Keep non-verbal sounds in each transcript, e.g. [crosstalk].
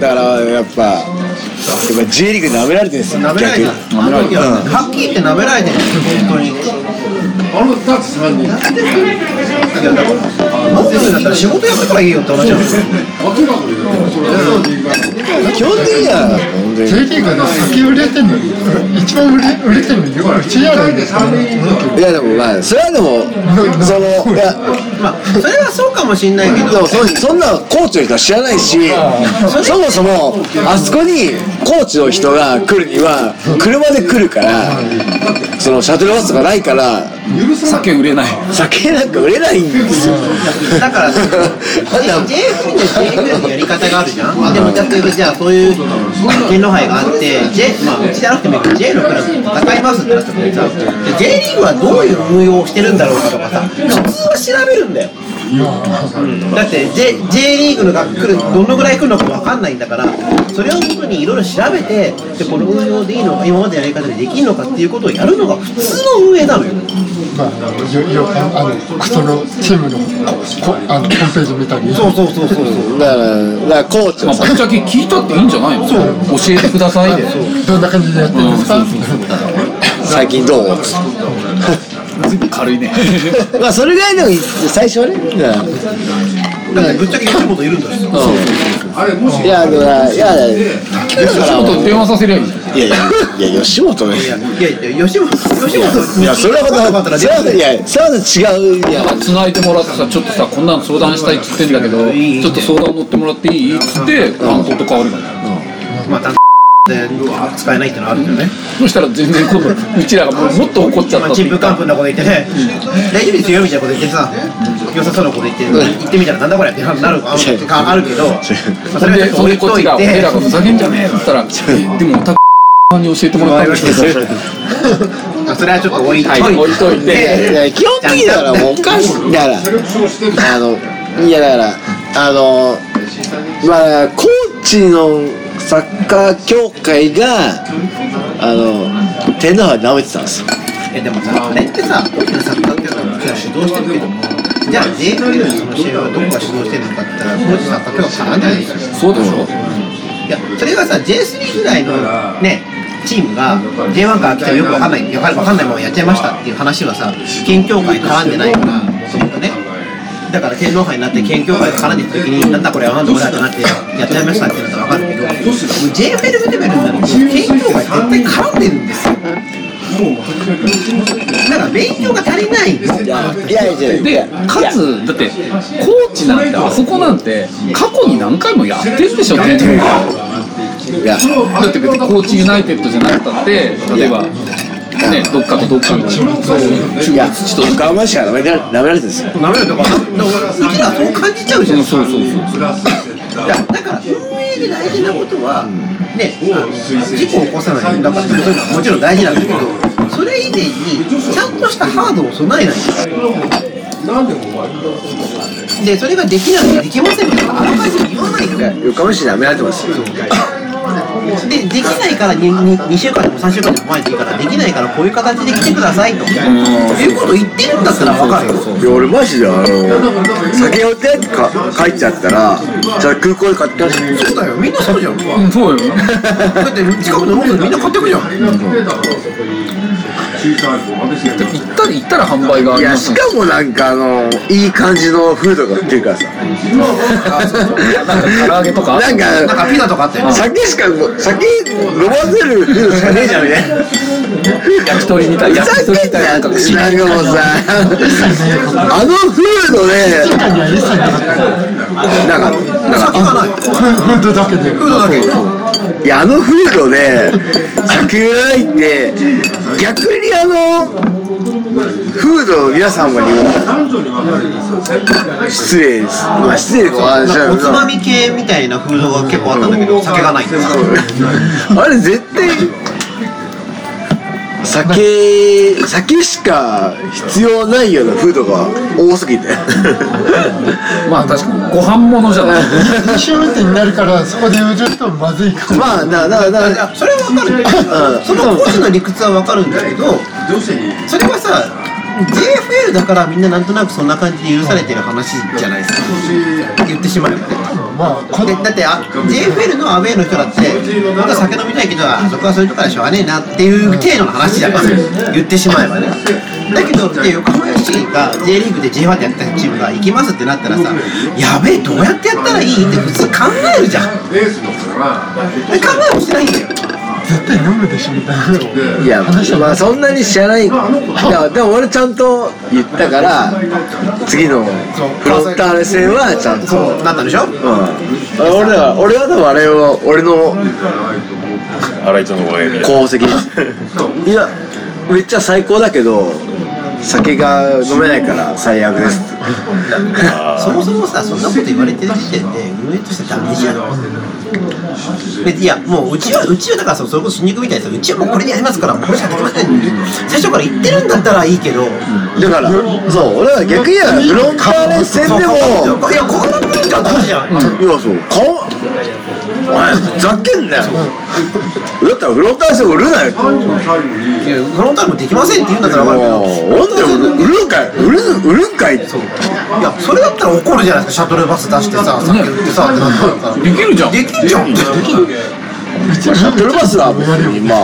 だからやっぱやっぱ J リーグ舐められてるんですよ。舐められてる。ははっきり言って舐められてる。んですよ本当にいやだからもっと言うんだったら仕事やめたらいいよって話なんですよ。基本的には J リーグで先売れてるのに一番売れ売れてるのにうちやるんですいやでもまあそれはでもそのいやまあそれはそうかもしれないけどでもそそんなコーチの人は知らないしそもそもあそこにコーチの人が来るには車で来るからそのシャトルバスとかないから酒売れない。酒なんか売れないんですよ。だから JFL で JFL のやり方があるじゃん。でも例えばじゃあそういう天皇杯があって J まあうちじゃなくてもいいけど J のクラブで戦いますってなった時にさ J リーグはどういう運用をしてるんだろうかとかさ普通は調べるんだよ。だって J, J リーグのが来るどのぐらい来るのか分かんないんだからそれをもとにいろいろ調べてでこの運用でいいのか今までのやり方でできるのかっていうことをやるのが普通の運営なのよ。まあ、よよあのそのチームのこあのホームページ見たり。そうそうそうそう。そうだからだからコーチまあのさぶっちゃけ聞いたっていいんじゃないの？教えてくださいで。どんな感じでやってるんですか、最近どう？ずいぶん軽いね。[laughs] まあそれぐらいでもいい。最初はね。だってぶっちゃけ吉本いるんだし。いやだからいやだからちょっと電話させりゃいいじゃんいやいやいや吉本ねいやいや吉本吉本いやそれはまたそれはいやそれは違ういや繋いでもらってさちょっとさこんなの相談したいっつってんだけどいいちょっと相談乗ってもらっていいっつって担当と変わるからまあ担で使えないってのはあるんだよねそしたら全然今度うちらがもっと怒っちゃったチンプカンプのこと言ってね大丈夫ですよみたいなこと言ってさ良さそうなこと言って言ってみたらなんだこれってなるあるあるけどまあそれでそれはちょっと置れでこっちがいといて俺らがふざけんじゃねえっつったらでもタクに教えてもらったんですけどそれはちょっと置いといてはい置いといて基本的にだからもうおかしいだからあのいやだからあのまあコーチのサッカー協会があの天皇杯舐めてたんですよえでもさあれってさ大きなサッカー協会ももちろん指導してるけどもじゃあ JFL のその試合はどこが指導してるのかって言ったら当時サッカー協会絡んでないですよ。そうでしょ。いやそれがさ J3 ぐらいのねチームが J1 から来てもよくわかんないよくわかんないままやっちゃいましたっていう話はさ県協会絡んでないからもともとね。だから天皇杯になって県協会が絡んできた時になんだこれはなんだこれだってなってやっちゃいましたってなったらわかるけどもう JFL レベルになると県協会絶対絡んでるんですよだから勉強が足りないんですよいやいやいや。いでやかつだってコーチなんてあそこなんて過去に何回もやってるでしょ天皇いや。だって別にコーチユナイテッドじゃなくたって例えばねどっかとどっかのそう中いや立地と横浜市が舐めら舐められてるんですよ。なめるとかなうちらそう感じちゃうじゃん。そうそうそういやだから運営で大事なことは、ね、あの事故を起こさないだからそういうのはもちろん大事なんだけどそれ以前にちゃんとしたハードを備えないと。でそれができないできませんってあらかじめ言わないとで横浜市舐められてますよできないから 2, 2週間でも3週間でも前でいいからできないからこういう形で来てくださいと。いうことを言ってるんだったら分かるよ。いや俺マジであの酒酔ってか帰っちゃったらじゃあ空港で買ってほしいそうだよ。みんなそうじゃん。うんそうよ。だって近くのものみんな買ってくじゃん行ったら行ったら販売があいやりますしかもなんかあのいい感じのフードが売ってるからさ。唐揚げとかなんかなんかピザとかあって酒しか酒飲ませるフードしかねえじゃんみたいな焼き鳥みたい焼き鳥みたいななんか串なんかもうさ。あのフードで中には一切なんかなんかフードだけで。フードだけいやあのフードで酒がないって逆にあのフードの皆様にも失礼です。まあ失礼かおつまみ系みたいなフードが結構あったんだけど酒がないあれ絶対酒酒しか必要ないようなフードが多すぎて。[laughs] まあ確かにご飯物じゃない。二種運転になるからそこで売るとまずいかも。まあだだだいやそれは分かる。ねその個人の理屈は分かるんだけどそれはさ JFL だからみんななんとなくそんな感じで許されてる話じゃないですか。言ってしまえば。ねまあこれだってあ JFL のアウェーの人だって僕は酒飲みたいけどあそこはそういうとこからしょうがねえなっていう程度の話じゃない。ですか言ってしまえばね。だけどで横浜 FC が J リーグで J1 でやったチームが行きますってなったらさやべえどうやってやったらいいって普通考えるじゃん。考えもしてないんだよ。絶対飲むでしょみたいな。いやまあそんなに知らない。いやでも俺ちゃんと言ったから次のフロンターレ戦はちゃんと。なったでしょ？うん。俺は俺はでもあれを俺の新井ちゃんの親指功績。ですいやめっちゃ最高だけど酒が飲めないから最悪です。そもそもさそんなこと言われてる時点で運営としてダメじゃん。でいやもううちはうちはだからそそれこそ新宿みたいにさうちはもうこれでやりますからもうこれしかできません最初から言ってるんだったらいいけど。だからそう俺は逆に言えばフロンターレ戦でもいやここの文化大事じゃん。いやそう。顔お前ふざけんなよ。だったらフロンターレ戦売るなよ。いやフロンターレもできませんって言うんだったら分かるけどもうなんで売るんかい。売る売るんかいって。いやそれだったら怒るじゃないですかシャトルバス出してさ酒売ってさってなったら。さできるじゃん。できんじゃん。できんシャトルバスは別にま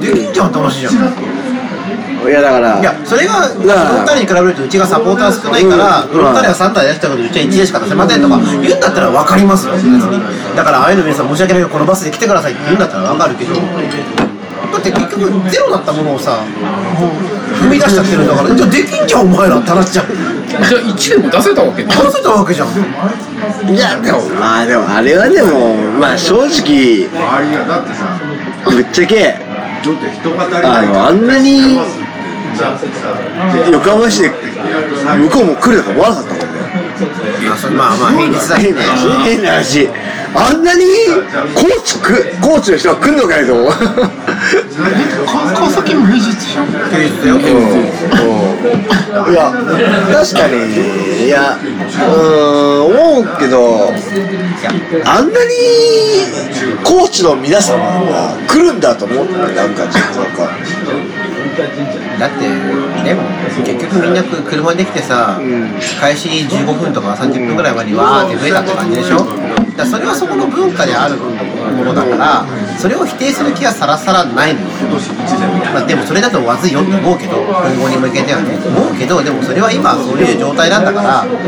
できんじゃんって話じゃんあいやだからいやそれがフロンターレに比べるとうちがサポーター少ないからフロンターレは3体出したけどうちは1でしか出せませんとか言うんだったら分かりますよ別に。だからああいうの皆さん申し訳ないけどこのバスで来てくださいって言うんだったら分かるけどだって結局ゼロだったものをさ踏み出しちゃってるんだからじゃあできんじゃんお前らって話じゃん。出じゃあ1でも出せたわけね。せたわけじゃん。いやでもまあでもあれはでもまあ正直ぶっちゃけあのあんなに横浜市で向こうも来るとか思わなかったもんねまあまあ変な話変な話あんなに高知く高知の人が来んのかよと思う川崎も平日じゃん平日だよいや確かにいやうーん思うけどあんなに高知の皆様が来るんだと思ってなんかちょっとなんかだってでも結局みんな車で来てさ、開始15分とか30分ぐらいまでにわーって増えたって感じでしょ？だそれはそこの文化であるものだからそれを否定する気はさらさらないのよ、まあ、でもそれだとまずいよって思うけど今後に向けてはね。思うけどでもそれは今そういう状態なんだからそれ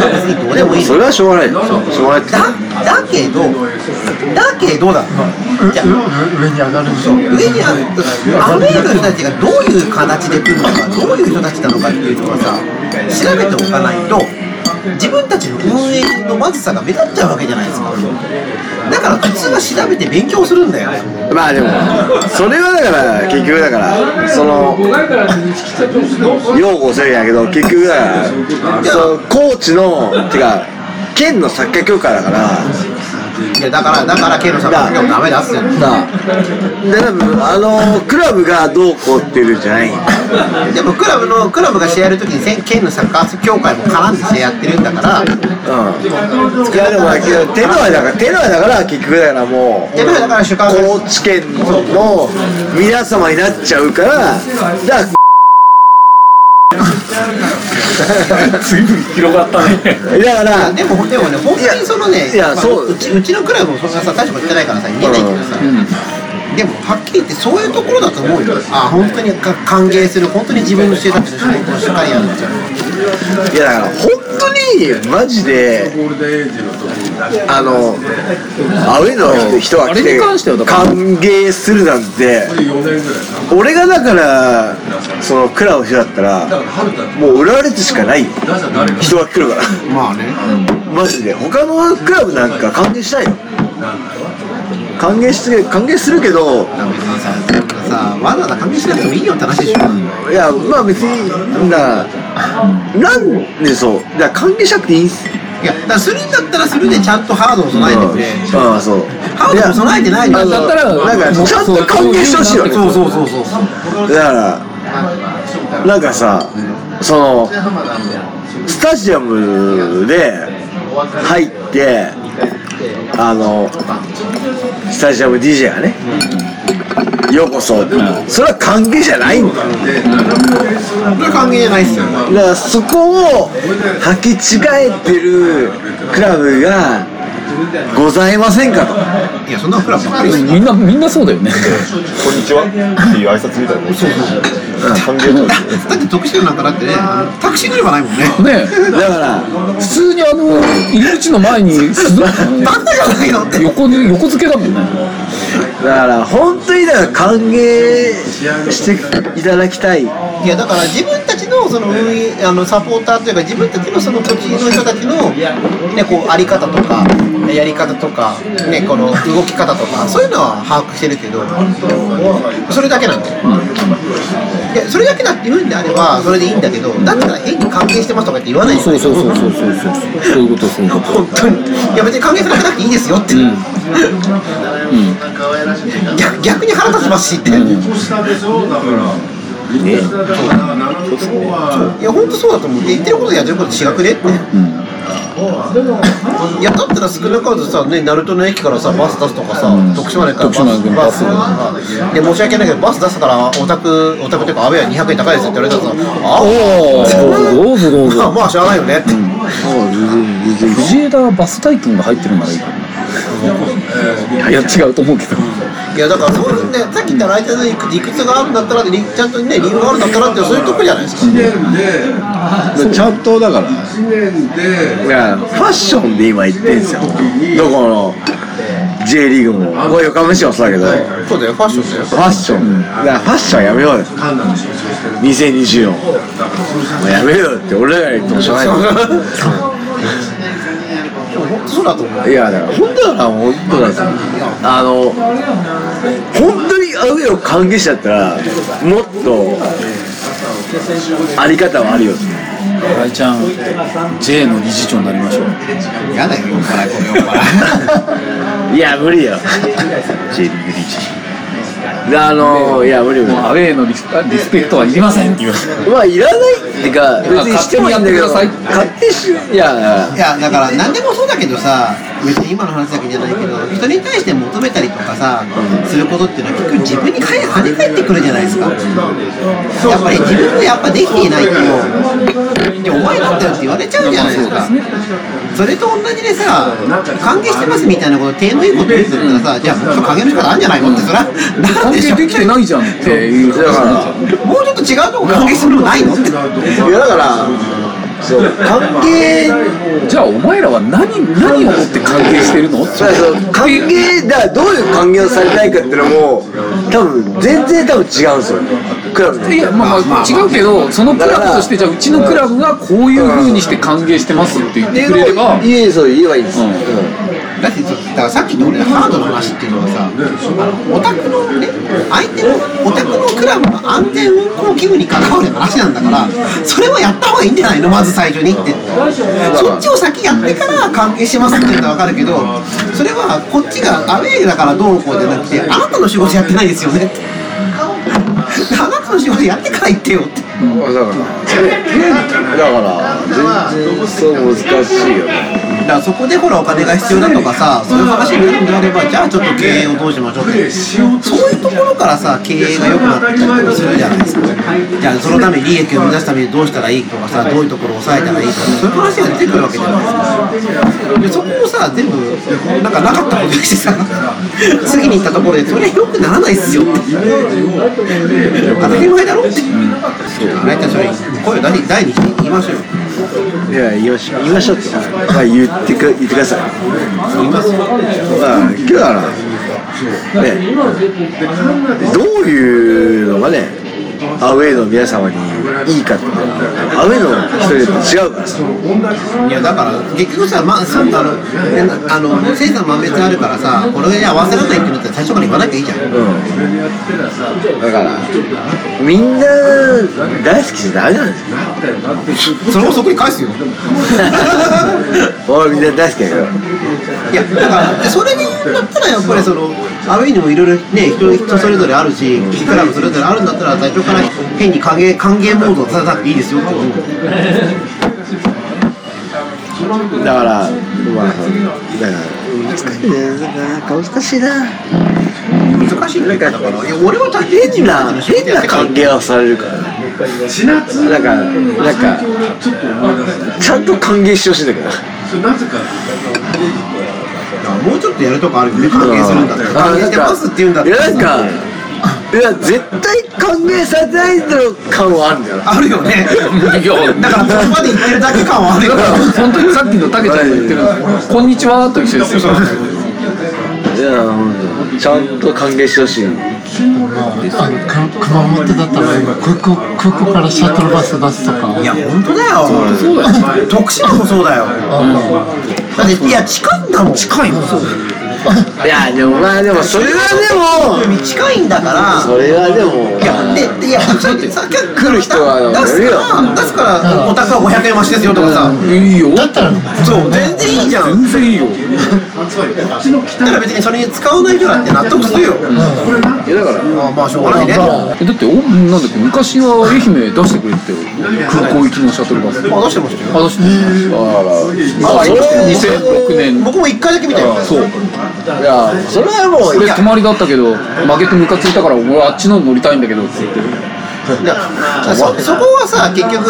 は別にどうでもいいのそれはしょうがない。だだけどだけどだじゃあ上に上がるんでしょ。上にあるアウェーの人たちがどういう形で来るのかどういう人たちなのかっていうのはさ調べておかないと自分たちの運営のまずさが目立っちゃうわけじゃないですか。だから普通は調べて勉強するんだよ。まあでもそれはだから結局だからその擁護するんやけど結局だからその高知のてか県のサッカー協会だからいやだからだからケイロさんがダメだっすよ。なで多分あのクラブがどうこうっていうんじゃない？でもクラブのクラブが試合やるときに県のサッカー協会も絡んで試合やってるんだから。うん。いやでも手の上だから手の上だから結局だからもう。手の上だから主観高知県の皆様になっちゃうから。だから [laughs] 随分広がったね。だからでもでもね本当にそのねいやまあそう。うちうちのクラブもそんなさ大したこと言ってないからさ言えないけどさ、でもはっきり言ってそういうところだと思うよ。あ本当にか歓迎する本当に自分のしてたちの仕事をしっかりやるっていういやだから本当にマジであのアウェイの人が来あれてに関してはだから。歓迎するなんて俺がだからそのクラブの人だったらもう浦和レッズしかない。よ人が来るから。まあね。マジで。他のクラブなんか歓迎したいよ歓迎して歓迎するけどささわざわざ歓迎しなくてもいいよって話でしょ。いやまあ別にだなんでそう。だから歓迎しなくていいんす。いやだするんだったらするでちゃんとハードを備えてくれ。ああそう。ハードを備えてないあのだったらなんかちゃんと歓迎してほしいよ。ねそうそうそうそう。だからなんかさそのスタジアムで入ってあのスタジアム DJ がねようこそ、それは歓迎じゃないんだ。よこれは歓迎じゃないっすよだからそこを履き違えてるクラブがございませんかと。いやそんなクラブばっかり。ですよみんなみんなそうだよね。こんにちは。っていう挨拶みたいな。もん。そうそうだって特殊なんかだってねタクシー乗ればないもんね。ねだから普通にあの入り口の前にすどなんでじゃないのって。横に横付けだもんね。だから本当にだから歓迎していただきたい。いやだから自分たちのその運営あのサポーターというか自分たちのその土地の人たちのねこうあり方とかやり方とかねこの動き方とかそういうのは把握してるけどそれだけなんだよ、いやそれだけだって言うんであればそれでいいんだけどだったら変に歓迎してますとかって言わないでそうそうそうそうそうそう。そういうことそういうこと本当に。いや別に歓迎されなくていいですよって、逆逆に腹立ちますしって、いや本当そうだと思う。言ってることとやってること違くねって、いやだったら少なからずさね鳴門の駅からさバス出すとかさ、徳島の駅からバスバス。とかで申し訳ないけどバス出すからお宅お宅っていうか阿部は200円高いですって言われたらさあおおどうぞどうぞまあまあしゃあないよね。って、藤枝はバス代金が入ってるならいいかないや違うと思うけどいやだからそういうねさっき言ったら相手の理屈があるんだったらちゃんとね理由があるんだったらってそういうとこじゃないですか。ちゃんとだから。いやファッションで今言ってんすよ。どこの J リーグも。こう横浜市もそうだけど。そうだよファッションだよ。ファッション。だからファッションやめようよ。2024もうやめようよって俺らが言ってもしょうがない。そう。だと思う。いやだから本当だから本当なんですよあの本当にアウェーを歓迎しちゃったらもっとあり方はあるよ。新井ちゃん J の理事長になりましょう。やだよ酔っ払いこれ酔っ払いいや無理よ。J リーグ理事であのいや無理無理。アウェーのリスリスペクトはいりませんって言いますまあいらないっていうか別にしてもいいんだけど勝手にいやいやだから何でもそうだけどさ別に今の話だけじゃないけど人に対して求めたりとかさすることっていうのは結局自分に返跳ね返ってくるじゃないですか。やっぱり自分がやっぱできていないとお前なんだよって言われちゃうじゃないですか。それと同じでさ歓迎してますみたいなこと手のいいこと言ってたらさじゃあもっと歓迎の仕方あるんじゃないのってそれはなん関でしょ係できてないじゃんっていう。だからもうちょっと違うとこ歓迎するのないのって。いやだからそう。歓迎じゃあお前らは何何をもって関係してるの？ってそう。そう歓迎だからどういう歓迎をされたいかっていうのも多分全然多分違うんですよ。クラブで。いやまあまあ違うけどそのクラブとしてじゃあうちのクラブがこういう風にして歓迎してますって言ってくれれば。いえそう言えばいいんですよ、うんだってだからさっきの俺のハードの話っていうのはさあのオタクのね相手のオタクのクラブの安全運行義務に関わる話なんだからそれはやった方がいいんじゃないの？まず最初にって。そっちを先やってから関係しますっていうのは分かるけどそれはこっちがアウェーだからどうこうじゃなくてあなたの仕事やってないですよねって。あなたの仕事やってから言ってよって。だからだから全然そう難しいよねだからそこでほらお金が必要だとかさそういう話になるんであればじゃあちょっと経営をどうしましょうってそういうところからさ経営が良くなったりとかするじゃないですか。じゃあそのために利益を生み出すためにどうしたらいいとかさどういうところを抑えたらいいとかそういう話が出てくるわけじゃないですか。でそこをさ全部なんかなかったことにしてさ [laughs] 次に行ったところでそれ良くならないっすよ。って当たり前だろって。大体それ声を大に大に言いましょうよいや言いましょう言いましょうって、まあ、言ってく言ってください。言いますまあ今日はねどういうのがねアウェーの皆様にいいかって。アウェーの人によって違うから。さいやだから結局さ、まあ、そうあのねあの生産万別あるからさこれで合わせられないって言うんだったら最初から言わなきゃい。いじゃんうん。だからみんな大好きじゃダメなんですよ。それもそこに返すよ。[laughs] 俺みんな大好きだけど。いやだからそれにだったらやっぱりそのアウェイにもいろいろね人人それぞれあるしクラブそれぞれあるんだったら最初から変に歓迎歓迎モードを出さなくていいですよって思うだからまあだから難しいねなんか難しいな。難しいってだからいや俺は大変変な変な歓迎はされるから。なんかなんかちゃんと歓迎してほしいんだけど。もうちょっとやるとこあるよ。ね歓迎するんだったら歓迎してますって言うんだったらいやなんかいや絶対歓迎されてないだろう感はあるんだよ。あるよね。だからそこまで言ってるだけ感はあるよ。だから本当にさっきのたけちゃんが言ってる「こんにちは」と一緒ですよ。いやうんちゃんと歓迎してほしい熊本だったら今空港空港からシャトルバス出すとかいや本当だよそうだよ徳島もそうだよだっていや近いんだもん。近いもんいやでもまあでもそれはでも近いんだから。それはでも。いやででいや [laughs] さっき来る人は出すから出すからお宅は500円増しですよとかさ。いいよ。だったら。そう全然いいじゃん。全然いいよだから別にそれに使わない人だって納得するよ。いやだからあまあしょうがないね。えだっておなんだっけ昔は愛媛出してくれて空港行きのシャトルバス。あ出してましたよ。あ出してああそれ2006年僕も一回だけ見たよ。そう。いやそれはもういや。俺泊まりだったけど負けてムカついたから俺あっちの乗りたいんだけどって言っていやそそこはさ結局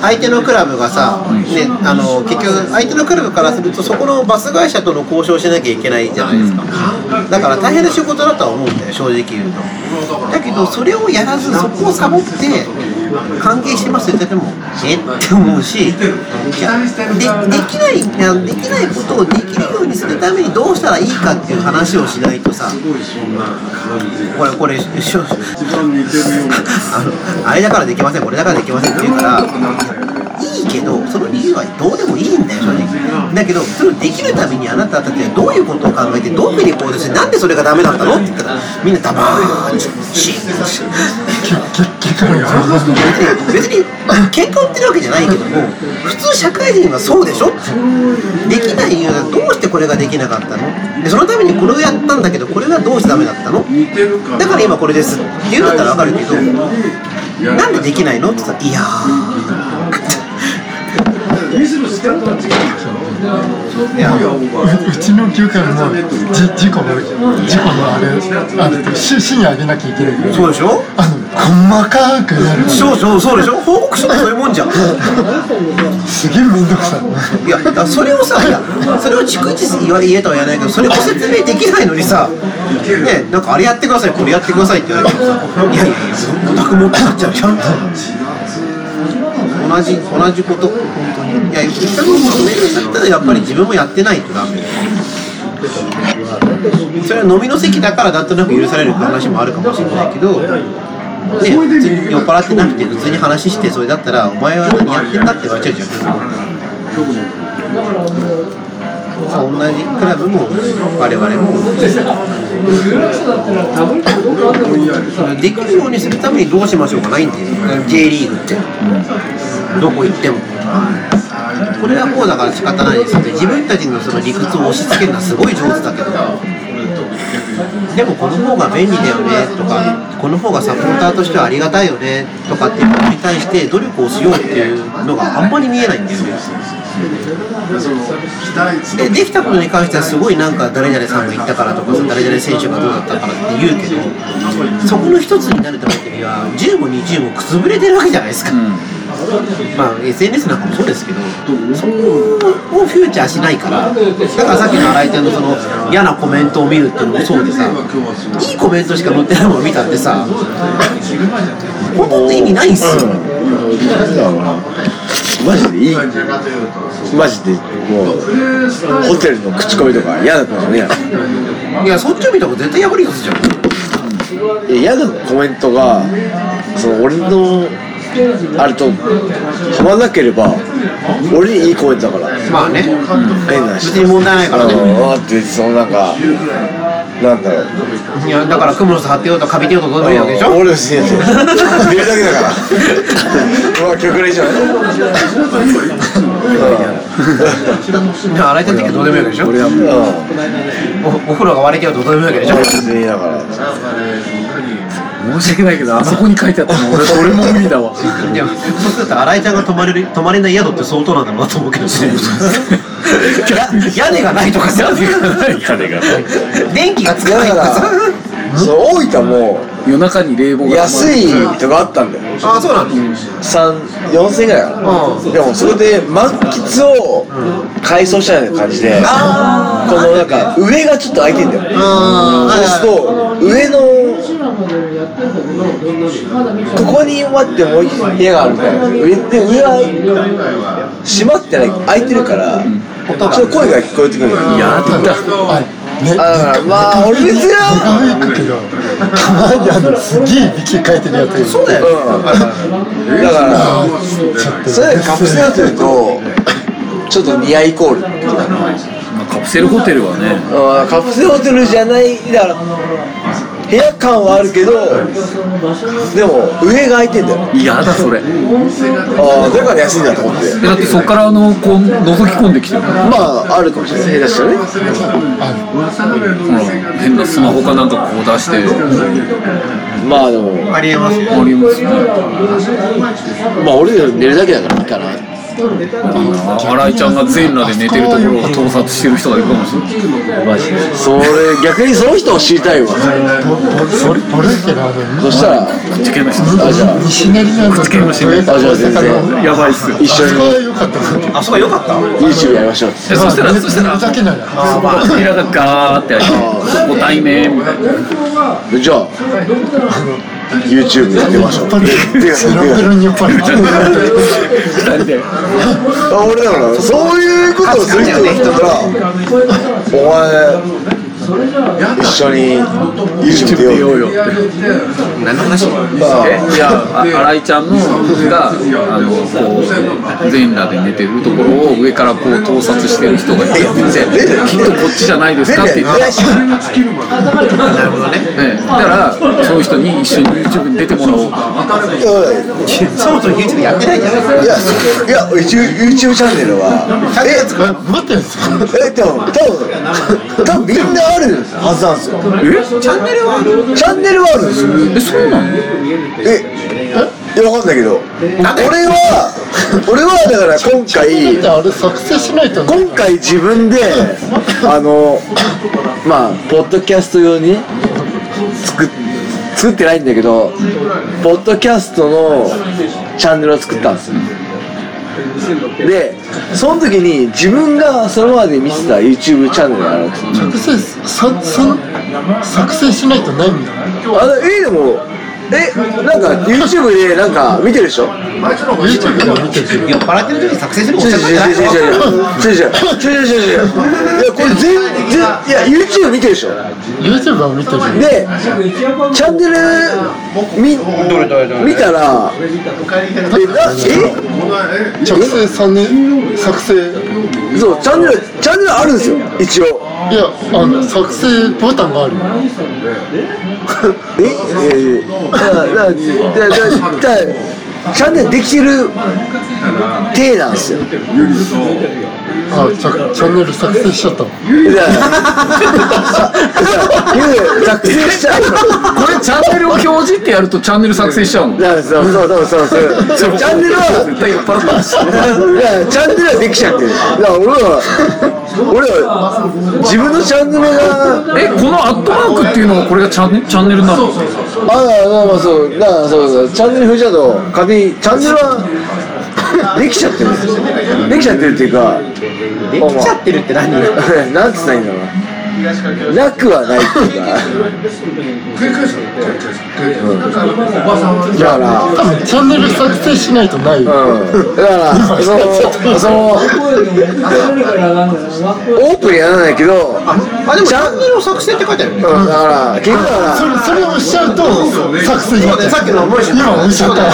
相手のクラブがさ、ね、あの結局相手のクラブからするとそこのバス会社との交渉をしなきゃいけないじゃないですか、だから大変な仕事だとは思うんだよ正直言うと。だけどそれをやらずそこをサボって歓迎してますって言ってもえ？って思うしでできないできないことをできるようにするためにどうしたらいいかっていう話をしないとさこれこれ [laughs] [laughs] あれだからできませんこれだからできませんって言うからけどその理由はどうでもいいんだよ正直。だけどそれをできるためにあなたたちはどういうことを考えてどういうふうに行動してなんでそれがダメだったの？って言ったらみんな黙ーってシーンと。別に喧嘩売ってるわけじゃないけども普通社会人はそうでしょ？できない理由はどうしてこれができなかったの？でそのためにこれをやったんだけどこれはどうしてダメだったの？だから今これですって言うんだったら分かるけどなんでできないの？って言ったらいやいやうちの業界もじ事故の事故のあれあれ市市にあげなきゃいけないから。そうでしょ？あの細かくやる。そうそうそうでしょ？報告書もそういうもんじゃん。すげえ面倒くさいいやだからそれをさいやそれを逐一言わ言えとは言わないけどそれを説明できないのにさねなんかあれやってくださいこれやってくださいって言われてもさいやいやいやオタク持ってなっちゃうじゃん同じ同じこと。本当にいや一回もそれだったらやっぱり自分もやってないとダメそれは飲みの席だからなんとなく許されるって話もあるかもしれないけどね、普通に酔っ払ってなくて普通に話してそれだったらお前は何やってんだって言われちゃうじゃん。同じクラブも我々もできるようにするためにどうしましょうかないんだよ J リーグって。どこ行っても。これはこうだから仕方ないですよ。ね自分たちのその理屈を押し付けるのはすごい上手だけど。でもこの方が便利だよねとかこの方がサポーターとしてはありがたいよねとかっていうことに対して努力をしようっていうのがあんまり見えないんだよね。でできたことに関してはすごいなんか誰々さんが言ったからとかさ誰々選手がどうだったからって言うけどそこの一つになるためには10も20もくすぶれてるわけじゃないですか、まあ SNS なんかもそうですけどそこをフューチャーしないからだからさっきの新井ちゃんのその嫌なコメントを見るっていうのもそうでさいいコメントしか載ってないものを見たってさ本当って意味ないんすよ、マジでいい。マジでもうホテルの口コミとか嫌なことねいやそっちを見た方が絶対役に立つじゃん。いや嫌なコメントがその俺のあれとはまなければ俺にいいコメントだから。まあね。変な別に問題ないから。ねああってそのなんかなんだろう。いやだからクモの巣張ってようとカビてようとどうでもいいわけでしょ？俺別にやってる見るだけだから。まあ極例じゃないいや洗いたい時はどうでもいいわけでしょ？俺はもうおお風呂が割れてようとどうでもいいわけでしょ？別にだから申し訳ないけどあそこに書いてあったの俺俺も無理だわ。いやそうすると新井ちゃんが泊まれる泊まれない宿って相当なんだろうなと思うけど。ねや屋根がないとかさ。屋根がない電気がつかないとかさ。その大分も夜中に冷房が安いとかあったんだよ。ああそうなの三四千円ぐらいかな、でもそれで満喫を改装したような感じでこのなんか上がちょっと開いてんだよ。そうすると上のここに待ってもう一部屋があるみたいな。上で上は閉まってない。開いてるから、ちょっと声が聞こえてくる。のやだあね。あだからまあ俺まにあのすげえきてるやついる。そうだよ。うん。だからそれカプセルホテルとちょっとニアイコール。カプセルホテルはね。カプセルホテルじゃないだから部屋感はあるけどでも上が空いてんだよ。嫌だそれ。ああだから安いんだと思って。だってそっからあのこう覗き込んできてる。まああるかもしれない。下手したらね変なスマホかなんかこう出して。まあでも。ありえますよありますね。まあ俺ら寝るだけだからいいかな [laughs] 新井ちゃんが全裸で寝てるところを盗撮してる人がいるかもしれない。マジで。それ逆にその人を知りたいわ。そしたら事件の人。あじゃあ。西成なんだ口剣のしめあじゃあ全然。やばいっす一緒に。あそこは良かったあそこ良かった？YouTube やりましょう。えそしたらそしたら。だけならまあ扉がガーって開いてご対面みたいな。じゃあ YouTube やってみましょう。っ俺だからそういうことをする人だったらお前一緒に YouTube 出ようよ。何の話えいやあ新井ちゃんのがあのこう全裸で寝てるところを上からこう盗撮してる人がいてきっとこっちじゃないですかって言ってなるほどねええだからそういう人に一緒に YouTube に出てもらおうかそもそも YouTube やってないじゃないいやいや YouTube, チャンネルはえ待ってんすよえ多分多分みんなあるはずなんですよ。チャンネルはチャンネルはあるんですよ。えそうなの？え？いやわかんないけど。俺は [laughs] 俺はだから今回あれ作成しないとね。今回自分で [laughs] あのまあポッドキャスト用にね作っ作ってないんだけどポッドキャストのチャンネルを作ったんですよ。でその時に自分がそれまで見てた YouTube チャンネルがあるんですよ。作成ささ作成しないとないんだ。あのえでもえなんか YouTube でなんか見てるでしょ？YouTube では見てる酔っ払ってる時に作成する。もん違う違う違う違う違う違う違う違う違う違ういやこれ全然いや YouTube 見てるでしょ YouTube は見てるでチャンネル見見たらえなえ作成さんね作成そうチャンネルチャンネルあるんですよ一応いやあの作成ボタンがある。ええー、だからだからだからだからチャンネルできてる体なんですよ。あチャチャンネル作成しちゃったの。だから作成しちゃう。のこれチャンネルを表示ってやるとチャンネル作成しちゃうの？だからそうそうそうそう。そう。チャンネルは絶対酔っ払ったんです。よだからチャンネルはできちゃってる。だから俺は俺は自分のチャンネルがえこのアットマークっていうのがこれがチャンネチャンネルなの？ああまあそうだからそうそう。チャンネル風じゃと勝手にチャンネルはできちゃってる。できちゃってるっていうか。できちゃってるって何？[laughs] なんつったらいいんだろう。ななくはないっていうか。だから多分チャンネル作成しないとないようん、だからそのそのオープンにやらないけどあでもチャンネルを作成って書いてあるうん、だから結局だからそれそれを押しちゃうと作成になっさっきの思いしちゃった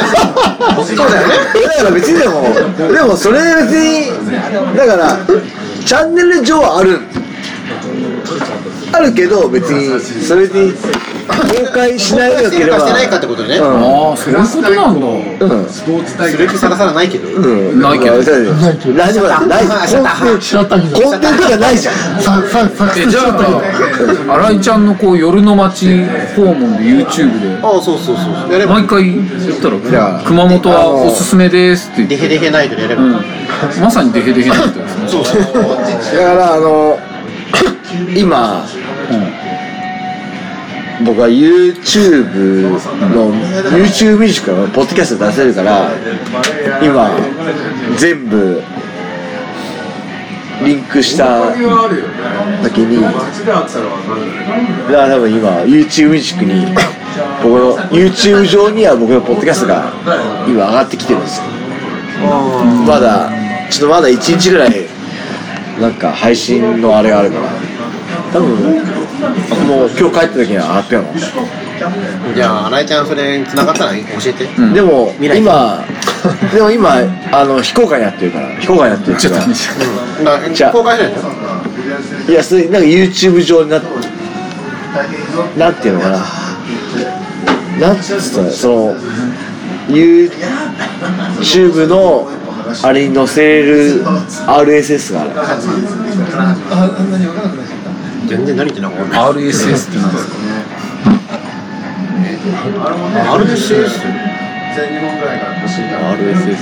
そうだよねえだから別にでもでもそれ別にだからチャンネル上はあるあるけど別にそれに公開しないよければしてないかってことね。うん。ああそういうことなんだ。うん。する気さらさらないけど。うんないけど。ないけど。何もない。コンテンしちゃったけどコンテンツがないじゃん。じゃあ新井ちゃんのこう夜の街訪問で YouTube で。あそうそうそうやれば。毎回言ったらや熊本はおすすめですって言ってデヘデヘナイトでやれば。うん。まさにデヘデヘなことですねそうそう。だからあの今僕は YouTube の YouTube ミュージックのポッドキャスト出せるから今全部リンクした時にだから多分今 YouTube ミュージックに僕の YouTube 上には僕のポッドキャストが今上がってきてるんですよ。まだちょっとまだ1日ぐらいなんか配信のあれがあるから。多分もう今日帰った時には上がってるの。じゃあ新井ちゃんそれ繋がったら教えて。でも未来今 [laughs] でも今あの非公開になってるから非公開になってるからなじゃあ公開しないいやそれなんか YouTube 上にななんていうのかな。なんつったらその YouTube のあれに載せれる RSS がある全然何言ってんのか分かんない RSS ってなんですか？RSS RSS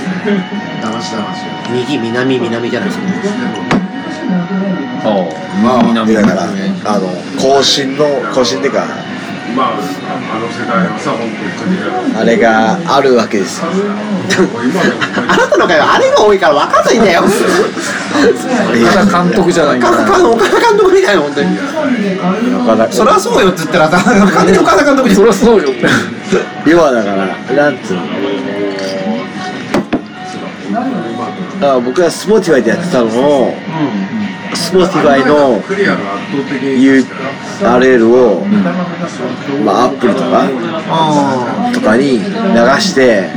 右南南じゃないですか。ああ。南。だからあの更新の更新っていうかあれがあるわけですよ。あなたの会はあれが多いから分かんないんだよ。岡田監督じゃない岡田岡田監督みたいな本当にそりゃそうよって言ったらさ完全に岡田監督。じゃんそりゃそうよって要はだからなんつうの。だから僕が Spotify でやってたのを、Spotify の URL を、まあ、Apple とかとかに流して、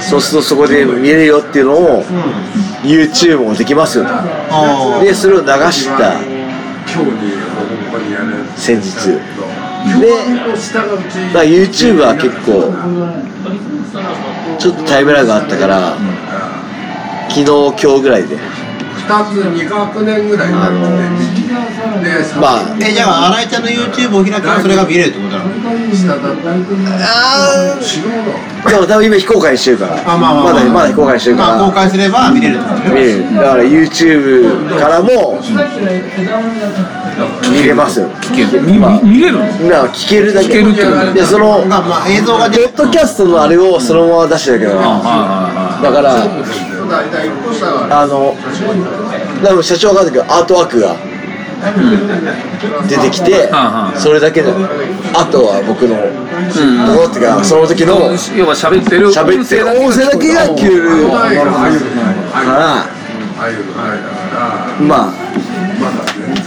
そうするとそこで見れるよっていうのを、YouTube もできますよと。でそれを流した。先日。でだから YouTube は結構ちょっとタイムラグがあったから昨日今日ぐらいでつ2学年ぐらいになってで。まあえじゃあ新井ちゃんの YouTube を開けばそれが見れるってことなの？あ白のー。でも多分今非公開してるから。あまあまあまあ。だまだ非公開してるから。まあ公開すれば見れるってこと見れる。だから YouTube からも見れますよ。聞ける。見見見れるの？な聞けるだけ。聞けるってそのがまあ映像がポッドキャストのあれをそのまま出してるけどだから。大体1個下があの多分社長が分かんないけどアートワークが出てきてそれだけであとは僕のところっていうかその時の要は喋ってる喋ってる音声だけが聞ける。からまあ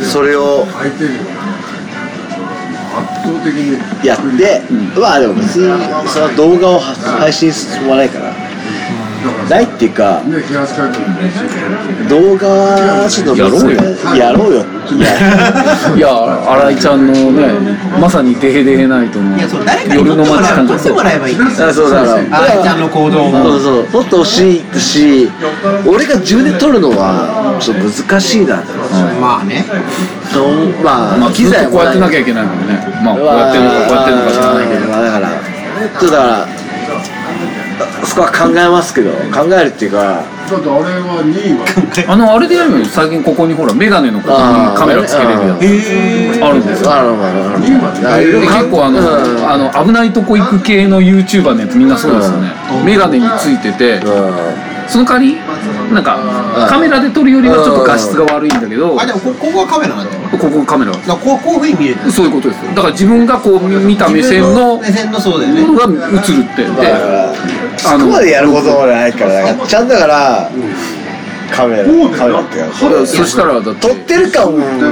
それをやってまあでも別にその動画を配信するもないからないっていうか動画はちょっとやろうよ。やろうよ。いや新井ちゃんのねまさにデヘデヘナイトの夜の街感撮ってもらえばいいんですよ。あそうだ。から新井ちゃんの行動を。そうそう。撮ってほしいし俺が自分で撮るのはちょっと難しいな。まあね。とまあまあ機材こうやってなきゃいけないもんね。まあこうやってるのかこうやってるのか知らないけど。まあだからちょっとだからそこは考えますけど考えるっていうかだってあれは2位は。[laughs] あのあれでやるの最近ここにほらメガネのここにカメラつけれるやつ。あるんですよ。あるあるあるで結構あの,、うん。あの危ないとこ行く系の YouTuber のやつみんなそうですよね、メガネについてて、うその代わりなんかカメラで撮るよりはちょっと画質が悪いんだけど、あでもこここはカメラなんだよ。ここカメラ。だこうこういうふうに見れる。そういうことです。よだから自分がこう見た目線の目線のそうだよね。ものが映るって。であのこまでやることもないからだからちゃんだからカメラ。カメラ。っていうかそしたらだって撮ってる感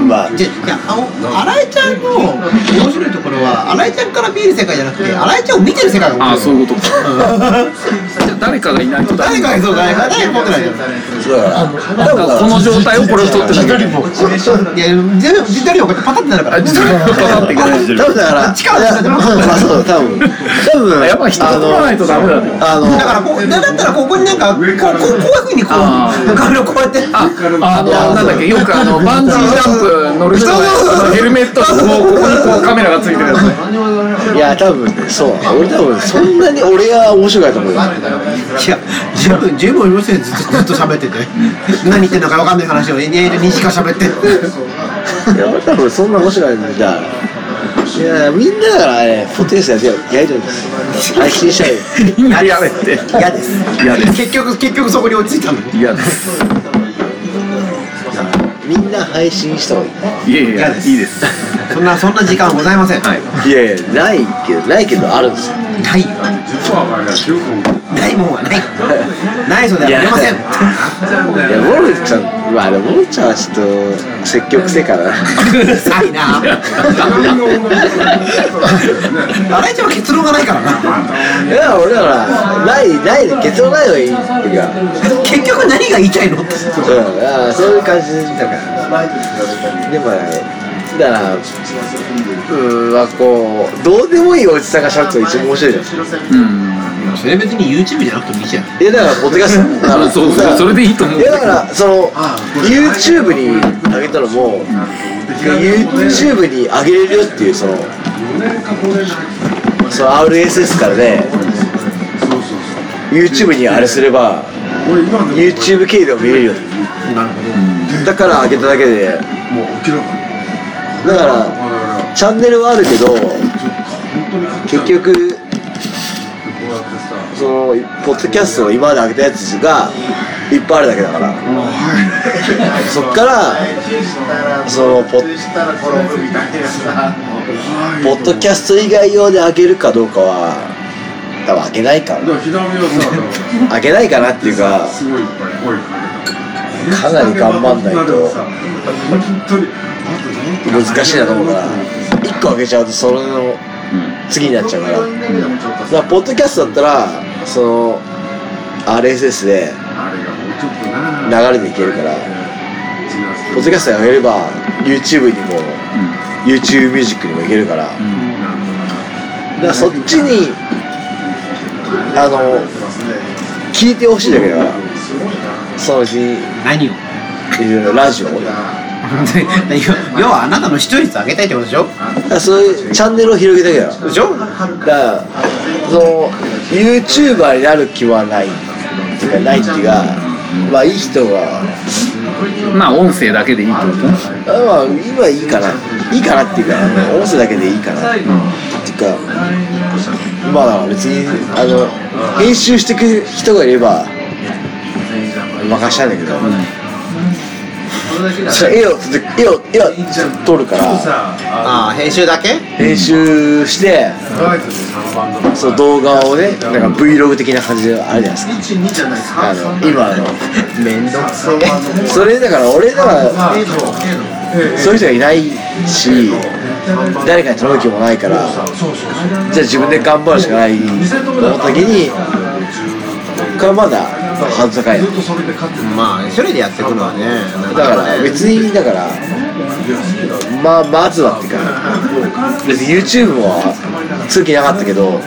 はじゃじゃあの新井ちゃんの面白いところは新井ちゃんから見える世界じゃなくて新井ちゃんを見てる世界が面白いああそういうこと。かじゃあ誰かがいないと誰かがそう誰か誰か持ってないよそうだからだからこの状態をこれを撮ってなきゃい。けないいや全部自撮りをこうやってパタってなるから。あ自撮りをパタっていけない多分だから力使ってまあそう多分多分やっぱ人と撮らないとダメだね。あのだからこうだったらここになんかこうこういうふうにこあうカメラをこうやって。ああのなんだっけよくあの [laughs] バンジージャンプ乗る人のヘルメットとこうここにこうカメラがついてるやつねいや多分ねそう俺多分そんなに俺が面白いと思うよいや十分十分面白いずっとずっと喋ってて何言ってんのか分かんない話を延々にしか喋っていや俺多分そんな面白いんじゃいやみんなだからねポッドキャストやりたいんです。配信したい。みんなやめて。嫌です。嫌です。結局結局そこに落ち着いたの？嫌です。みんな配信した方がいい。いやいやいいです。そんなそんな時間はございません。はい。いやいやないけどないけどあるんですよ。ない。ないもんはない。ないそうではありません。いやモルちゃんまあでもモルちゃんはちょっと積極性かな。うるさいなあれちゃんは結論がないからな。いや俺らないないで結論ないのがいいっていうか結局何が言いたいのって。うん。あそういう感じだから。でもねだからうんまあこうどうでもいいおじさんがしゃべって一番面白いじゃん。うんそれ別に YouTube じゃなくてもいいじゃん。いやだからポッドキャストだからそうそうそれでいいと思ういやだからその YouTube に上げたのも YouTube に上げれるよっていうそのその RSS からね YouTube にあれすれば YouTube 経由でも見れるよ。なるほだから上げただけで。だからチャンネルはあるけど結局そのポッドキャストを今まで上げたやつがいっぱいあるだけだから。そっからそのポッポッドキャスト以外用で上げるかどうかは多分上げないかな。上げないかなっていうかかなり頑張んないと。難しいなと思うから1個上げちゃうとそれの次になっちゃうから。だからポッドキャストだったらその RSS で流れでいけるからポッドキャスト上げれば YouTube にも YouTube ミュージックにもいけるからだからそっちにあの聞いてほしいだけだからそのうちにど何をラジオ [laughs] を。要はあなたの視聴率上げたいってことでしょ？そういうチャンネルを広げただけだでしょ？だからその YouTuber になる気はない。っていうかないっていうかまあいい人がまあ音声だけでいいってことあまあ今いいかな。いいかなっていうか音声だけでいいかな。っていうかまあ別にあの編集してくる人がいれば任したいんだけど、それ絵を絵を絵を撮るから。ああ編集だけ？編集してその動画をねなんか Vlog 的な感じであるじゃないですか。あの今のめんどくせえそれだから俺だからそういう人がいないし誰かに頼む気もないからじゃあ自分で頑張るしかない。と思った時にこれはまだハード高いの。まあ一人でやっていくのはねだから別にだからまあまずはっていうか別に YouTube も通気なかったけど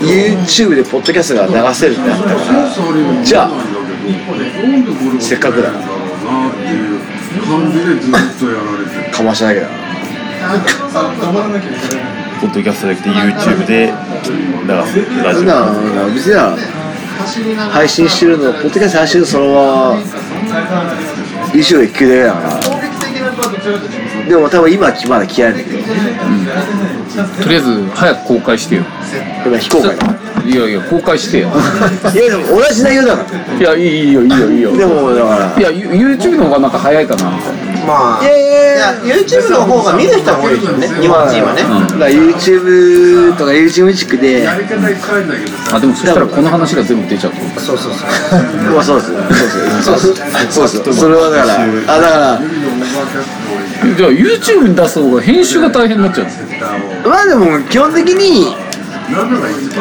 YouTube でポッドキャストが流せるってなったからじゃあせっかくだ。から感じでずっとやられてかましなきゃだポッドキャストじゃなくて YouTube で流すラジオ。なの別にな配信してるのポッドキャスト配信するのそのまま YouTube で聞くだけだからでも多分今はまだ聞けないんだけどとりあえず早く公開してよ。今非公開だいやいや公開してよ。いやでも同じ内容だから。いやいいよいいよいいよ。でもだから。いや You- YouTube の方がなんか早いかな。まあいやいやいやいや YouTube の方が見る人が多いですよね日本人はね。だから YouTube とか YouTube ミュージックであでもそしたらこの話が全部出ちゃうってことそうそうそう。まあそうです。そうです。そうです。そうです。それはだからあだからじゃあ YouTube に出す方が編集が大変になっちゃうまあでも基本的に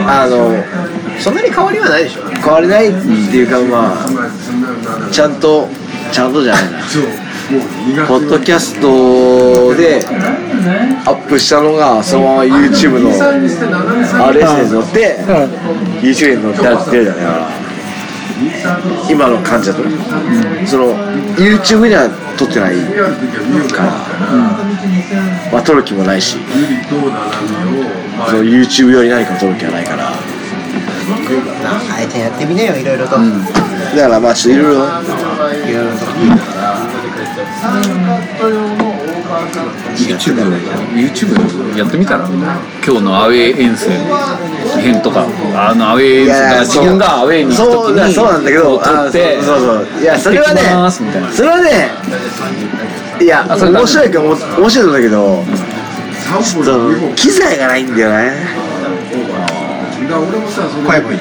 あのそんなに変わりはないでしょ。変わりないっていうかまあちゃんとちゃんとじゃないなポッドキャストでアップしたのがそのまま YouTube の RS に乗って YouTube に乗って出るじゃないから今の感じだとその YouTube には撮ってないから。まあ撮る気もないし。その YouTube 用に何か撮る気はないから。あえてやってみなよいろいろと、だからまあちょっといろいろ。いろいろと YouTube, YouTube やってみたら？今日のアウェー遠征編とか。あのアウェー遠征だから自分がアウェーに行くそう時にそうなんだけど撮ってあそうそういやそれはねそれはねいや面白いかも面白いんだけど機材がないんだよね。俺もさそれ買えばい。い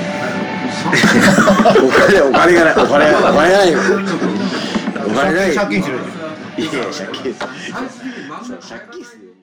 [laughs] お金お金がないお金お金がない。よお金ないよ借金しろ。よいや借金借金する